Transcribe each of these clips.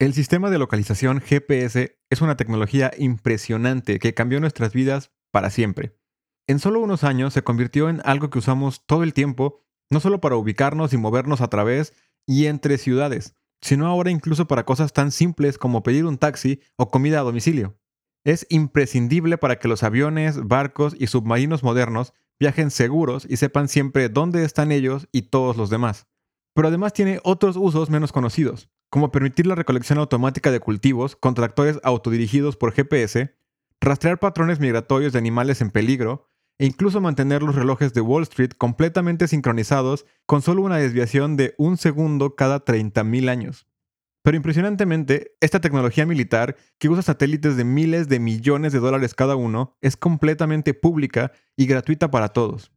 El sistema de localización GPS es una tecnología impresionante que cambió nuestras vidas para siempre. En solo unos años se convirtió en algo que usamos todo el tiempo, no solo para ubicarnos y movernos a través y entre ciudades, sino ahora incluso para cosas tan simples como pedir un taxi o comida a domicilio. Es imprescindible para que los aviones, barcos y submarinos modernos viajen seguros y sepan siempre dónde están ellos y todos los demás. Pero además tiene otros usos menos conocidos como permitir la recolección automática de cultivos con tractores autodirigidos por GPS, rastrear patrones migratorios de animales en peligro e incluso mantener los relojes de Wall Street completamente sincronizados con solo una desviación de un segundo cada 30.000 años. Pero impresionantemente, esta tecnología militar, que usa satélites de miles de millones de dólares cada uno, es completamente pública y gratuita para todos.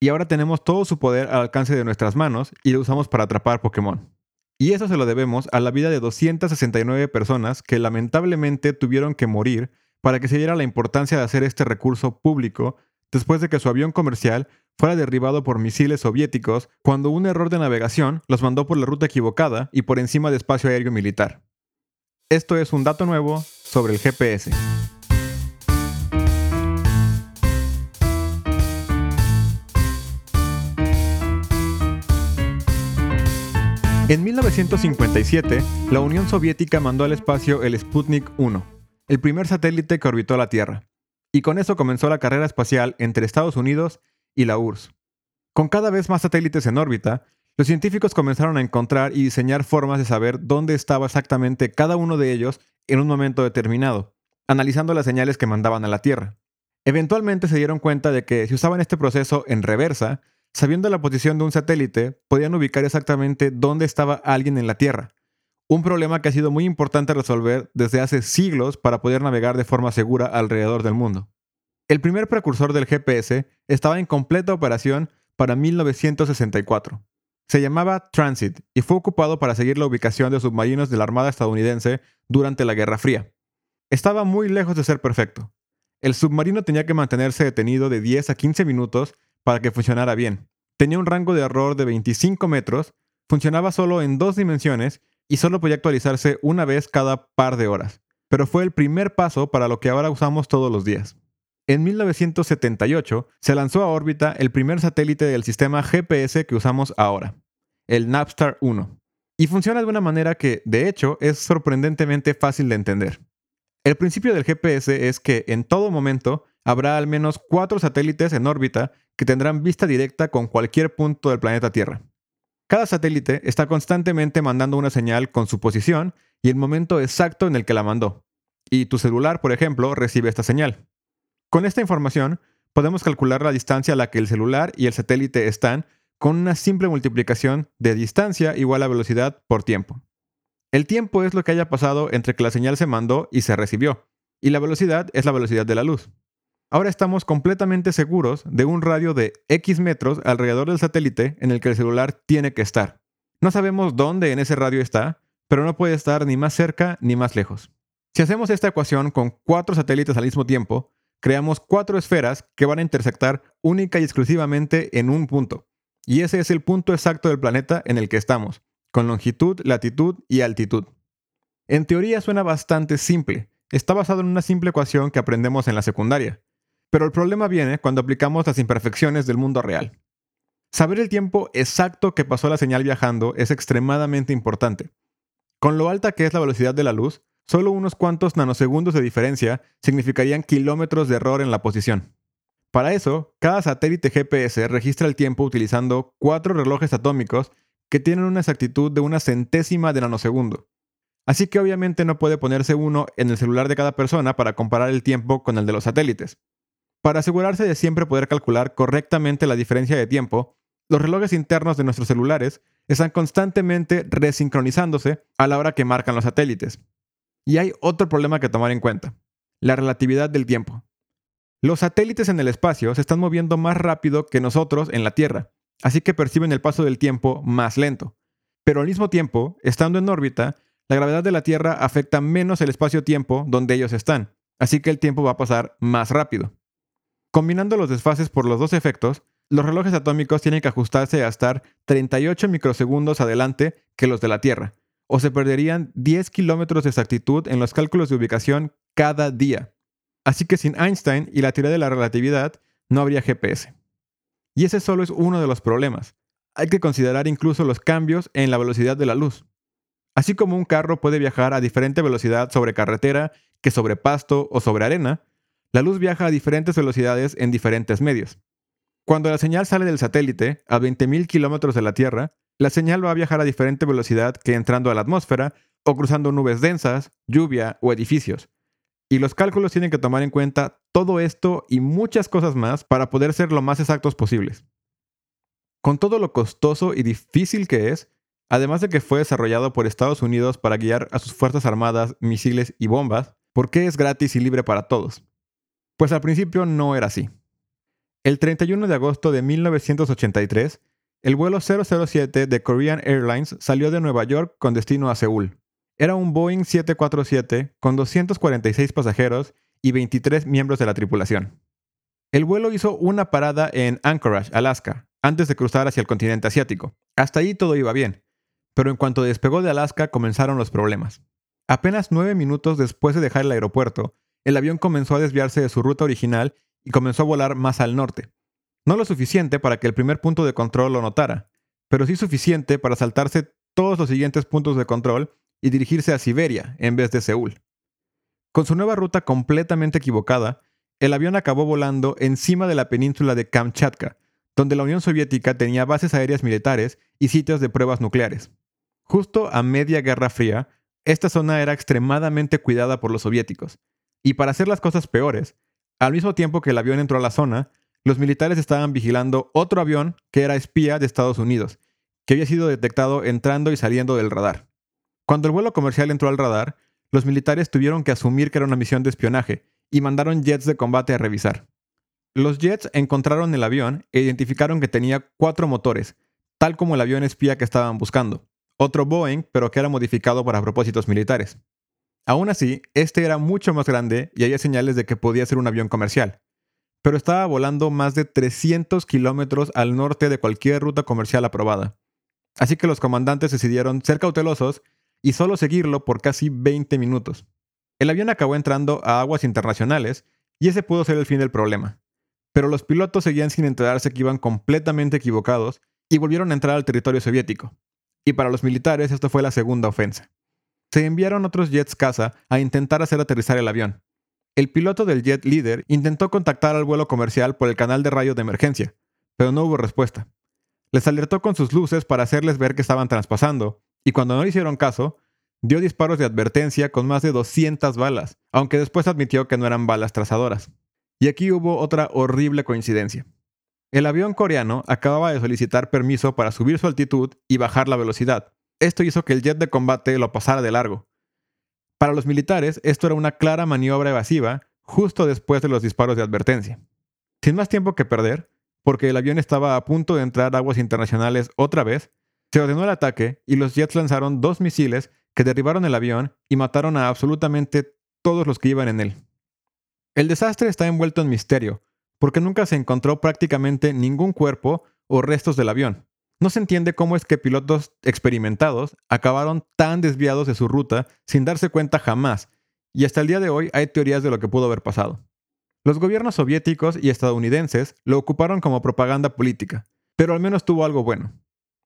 Y ahora tenemos todo su poder al alcance de nuestras manos y lo usamos para atrapar Pokémon. Y eso se lo debemos a la vida de 269 personas que lamentablemente tuvieron que morir para que se diera la importancia de hacer este recurso público después de que su avión comercial fuera derribado por misiles soviéticos cuando un error de navegación los mandó por la ruta equivocada y por encima de espacio aéreo militar. Esto es un dato nuevo sobre el GPS. En 1957, la Unión Soviética mandó al espacio el Sputnik 1, el primer satélite que orbitó la Tierra, y con eso comenzó la carrera espacial entre Estados Unidos y la URSS. Con cada vez más satélites en órbita, los científicos comenzaron a encontrar y diseñar formas de saber dónde estaba exactamente cada uno de ellos en un momento determinado, analizando las señales que mandaban a la Tierra. Eventualmente se dieron cuenta de que si usaban este proceso en reversa, Sabiendo la posición de un satélite, podían ubicar exactamente dónde estaba alguien en la Tierra. Un problema que ha sido muy importante resolver desde hace siglos para poder navegar de forma segura alrededor del mundo. El primer precursor del GPS estaba en completa operación para 1964. Se llamaba Transit y fue ocupado para seguir la ubicación de submarinos de la Armada estadounidense durante la Guerra Fría. Estaba muy lejos de ser perfecto. El submarino tenía que mantenerse detenido de 10 a 15 minutos para que funcionara bien. Tenía un rango de error de 25 metros, funcionaba solo en dos dimensiones y solo podía actualizarse una vez cada par de horas. Pero fue el primer paso para lo que ahora usamos todos los días. En 1978 se lanzó a órbita el primer satélite del sistema GPS que usamos ahora, el Napstar 1. Y funciona de una manera que, de hecho, es sorprendentemente fácil de entender. El principio del GPS es que en todo momento habrá al menos cuatro satélites en órbita que tendrán vista directa con cualquier punto del planeta Tierra. Cada satélite está constantemente mandando una señal con su posición y el momento exacto en el que la mandó. Y tu celular, por ejemplo, recibe esta señal. Con esta información, podemos calcular la distancia a la que el celular y el satélite están con una simple multiplicación de distancia igual a velocidad por tiempo. El tiempo es lo que haya pasado entre que la señal se mandó y se recibió, y la velocidad es la velocidad de la luz. Ahora estamos completamente seguros de un radio de X metros alrededor del satélite en el que el celular tiene que estar. No sabemos dónde en ese radio está, pero no puede estar ni más cerca ni más lejos. Si hacemos esta ecuación con cuatro satélites al mismo tiempo, creamos cuatro esferas que van a intersectar única y exclusivamente en un punto. Y ese es el punto exacto del planeta en el que estamos, con longitud, latitud y altitud. En teoría suena bastante simple. Está basado en una simple ecuación que aprendemos en la secundaria. Pero el problema viene cuando aplicamos las imperfecciones del mundo real. Saber el tiempo exacto que pasó la señal viajando es extremadamente importante. Con lo alta que es la velocidad de la luz, solo unos cuantos nanosegundos de diferencia significarían kilómetros de error en la posición. Para eso, cada satélite GPS registra el tiempo utilizando cuatro relojes atómicos que tienen una exactitud de una centésima de nanosegundo. Así que obviamente no puede ponerse uno en el celular de cada persona para comparar el tiempo con el de los satélites. Para asegurarse de siempre poder calcular correctamente la diferencia de tiempo, los relojes internos de nuestros celulares están constantemente resincronizándose a la hora que marcan los satélites. Y hay otro problema que tomar en cuenta, la relatividad del tiempo. Los satélites en el espacio se están moviendo más rápido que nosotros en la Tierra, así que perciben el paso del tiempo más lento. Pero al mismo tiempo, estando en órbita, la gravedad de la Tierra afecta menos el espacio-tiempo donde ellos están, así que el tiempo va a pasar más rápido. Combinando los desfases por los dos efectos, los relojes atómicos tienen que ajustarse a estar 38 microsegundos adelante que los de la Tierra, o se perderían 10 kilómetros de exactitud en los cálculos de ubicación cada día. Así que sin Einstein y la teoría de la relatividad no habría GPS. Y ese solo es uno de los problemas. Hay que considerar incluso los cambios en la velocidad de la luz. Así como un carro puede viajar a diferente velocidad sobre carretera que sobre pasto o sobre arena, la luz viaja a diferentes velocidades en diferentes medios. Cuando la señal sale del satélite a 20.000 kilómetros de la Tierra, la señal va a viajar a diferente velocidad que entrando a la atmósfera o cruzando nubes densas, lluvia o edificios. Y los cálculos tienen que tomar en cuenta todo esto y muchas cosas más para poder ser lo más exactos posibles. Con todo lo costoso y difícil que es, además de que fue desarrollado por Estados Unidos para guiar a sus Fuerzas Armadas, misiles y bombas, ¿por qué es gratis y libre para todos? Pues al principio no era así. El 31 de agosto de 1983, el vuelo 007 de Korean Airlines salió de Nueva York con destino a Seúl. Era un Boeing 747 con 246 pasajeros y 23 miembros de la tripulación. El vuelo hizo una parada en Anchorage, Alaska, antes de cruzar hacia el continente asiático. Hasta ahí todo iba bien, pero en cuanto despegó de Alaska comenzaron los problemas. Apenas nueve minutos después de dejar el aeropuerto, el avión comenzó a desviarse de su ruta original y comenzó a volar más al norte. No lo suficiente para que el primer punto de control lo notara, pero sí suficiente para saltarse todos los siguientes puntos de control y dirigirse a Siberia en vez de Seúl. Con su nueva ruta completamente equivocada, el avión acabó volando encima de la península de Kamchatka, donde la Unión Soviética tenía bases aéreas militares y sitios de pruebas nucleares. Justo a media Guerra Fría, esta zona era extremadamente cuidada por los soviéticos, y para hacer las cosas peores, al mismo tiempo que el avión entró a la zona, los militares estaban vigilando otro avión que era espía de Estados Unidos, que había sido detectado entrando y saliendo del radar. Cuando el vuelo comercial entró al radar, los militares tuvieron que asumir que era una misión de espionaje y mandaron jets de combate a revisar. Los jets encontraron el avión e identificaron que tenía cuatro motores, tal como el avión espía que estaban buscando. Otro Boeing, pero que era modificado para propósitos militares. Aún así, este era mucho más grande y había señales de que podía ser un avión comercial. Pero estaba volando más de 300 kilómetros al norte de cualquier ruta comercial aprobada. Así que los comandantes decidieron ser cautelosos y solo seguirlo por casi 20 minutos. El avión acabó entrando a aguas internacionales y ese pudo ser el fin del problema. Pero los pilotos seguían sin enterarse que iban completamente equivocados y volvieron a entrar al territorio soviético. Y para los militares esto fue la segunda ofensa se enviaron otros jets caza a intentar hacer aterrizar el avión. El piloto del jet líder intentó contactar al vuelo comercial por el canal de radio de emergencia, pero no hubo respuesta. Les alertó con sus luces para hacerles ver que estaban traspasando, y cuando no hicieron caso, dio disparos de advertencia con más de 200 balas, aunque después admitió que no eran balas trazadoras. Y aquí hubo otra horrible coincidencia. El avión coreano acababa de solicitar permiso para subir su altitud y bajar la velocidad, esto hizo que el jet de combate lo pasara de largo. Para los militares, esto era una clara maniobra evasiva justo después de los disparos de advertencia. Sin más tiempo que perder, porque el avión estaba a punto de entrar a aguas internacionales otra vez, se ordenó el ataque y los jets lanzaron dos misiles que derribaron el avión y mataron a absolutamente todos los que iban en él. El desastre está envuelto en misterio, porque nunca se encontró prácticamente ningún cuerpo o restos del avión. No se entiende cómo es que pilotos experimentados acabaron tan desviados de su ruta sin darse cuenta jamás, y hasta el día de hoy hay teorías de lo que pudo haber pasado. Los gobiernos soviéticos y estadounidenses lo ocuparon como propaganda política, pero al menos tuvo algo bueno.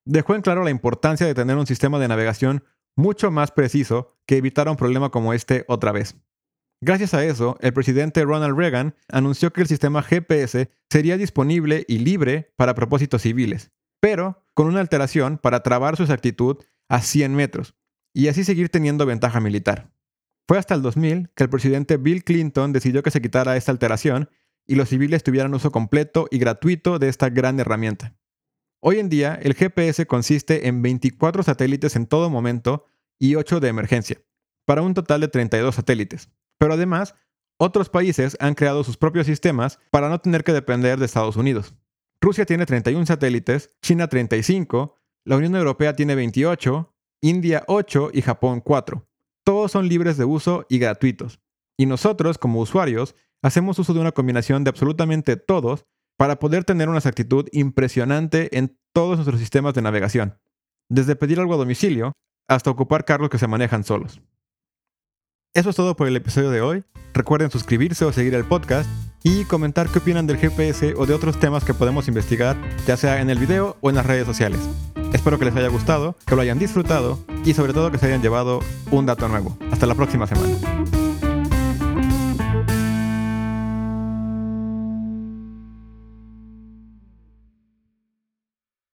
Dejó en claro la importancia de tener un sistema de navegación mucho más preciso que evitar un problema como este otra vez. Gracias a eso, el presidente Ronald Reagan anunció que el sistema GPS sería disponible y libre para propósitos civiles, pero con una alteración para trabar su exactitud a 100 metros y así seguir teniendo ventaja militar. Fue hasta el 2000 que el presidente Bill Clinton decidió que se quitara esta alteración y los civiles tuvieran uso completo y gratuito de esta gran herramienta. Hoy en día, el GPS consiste en 24 satélites en todo momento y 8 de emergencia, para un total de 32 satélites. Pero además, otros países han creado sus propios sistemas para no tener que depender de Estados Unidos. Rusia tiene 31 satélites, China 35, la Unión Europea tiene 28, India 8 y Japón 4. Todos son libres de uso y gratuitos. Y nosotros, como usuarios, hacemos uso de una combinación de absolutamente todos para poder tener una exactitud impresionante en todos nuestros sistemas de navegación. Desde pedir algo a domicilio hasta ocupar cargos que se manejan solos. Eso es todo por el episodio de hoy. Recuerden suscribirse o seguir el podcast y comentar qué opinan del GPS o de otros temas que podemos investigar, ya sea en el video o en las redes sociales. Espero que les haya gustado, que lo hayan disfrutado y sobre todo que se hayan llevado un dato nuevo. Hasta la próxima semana.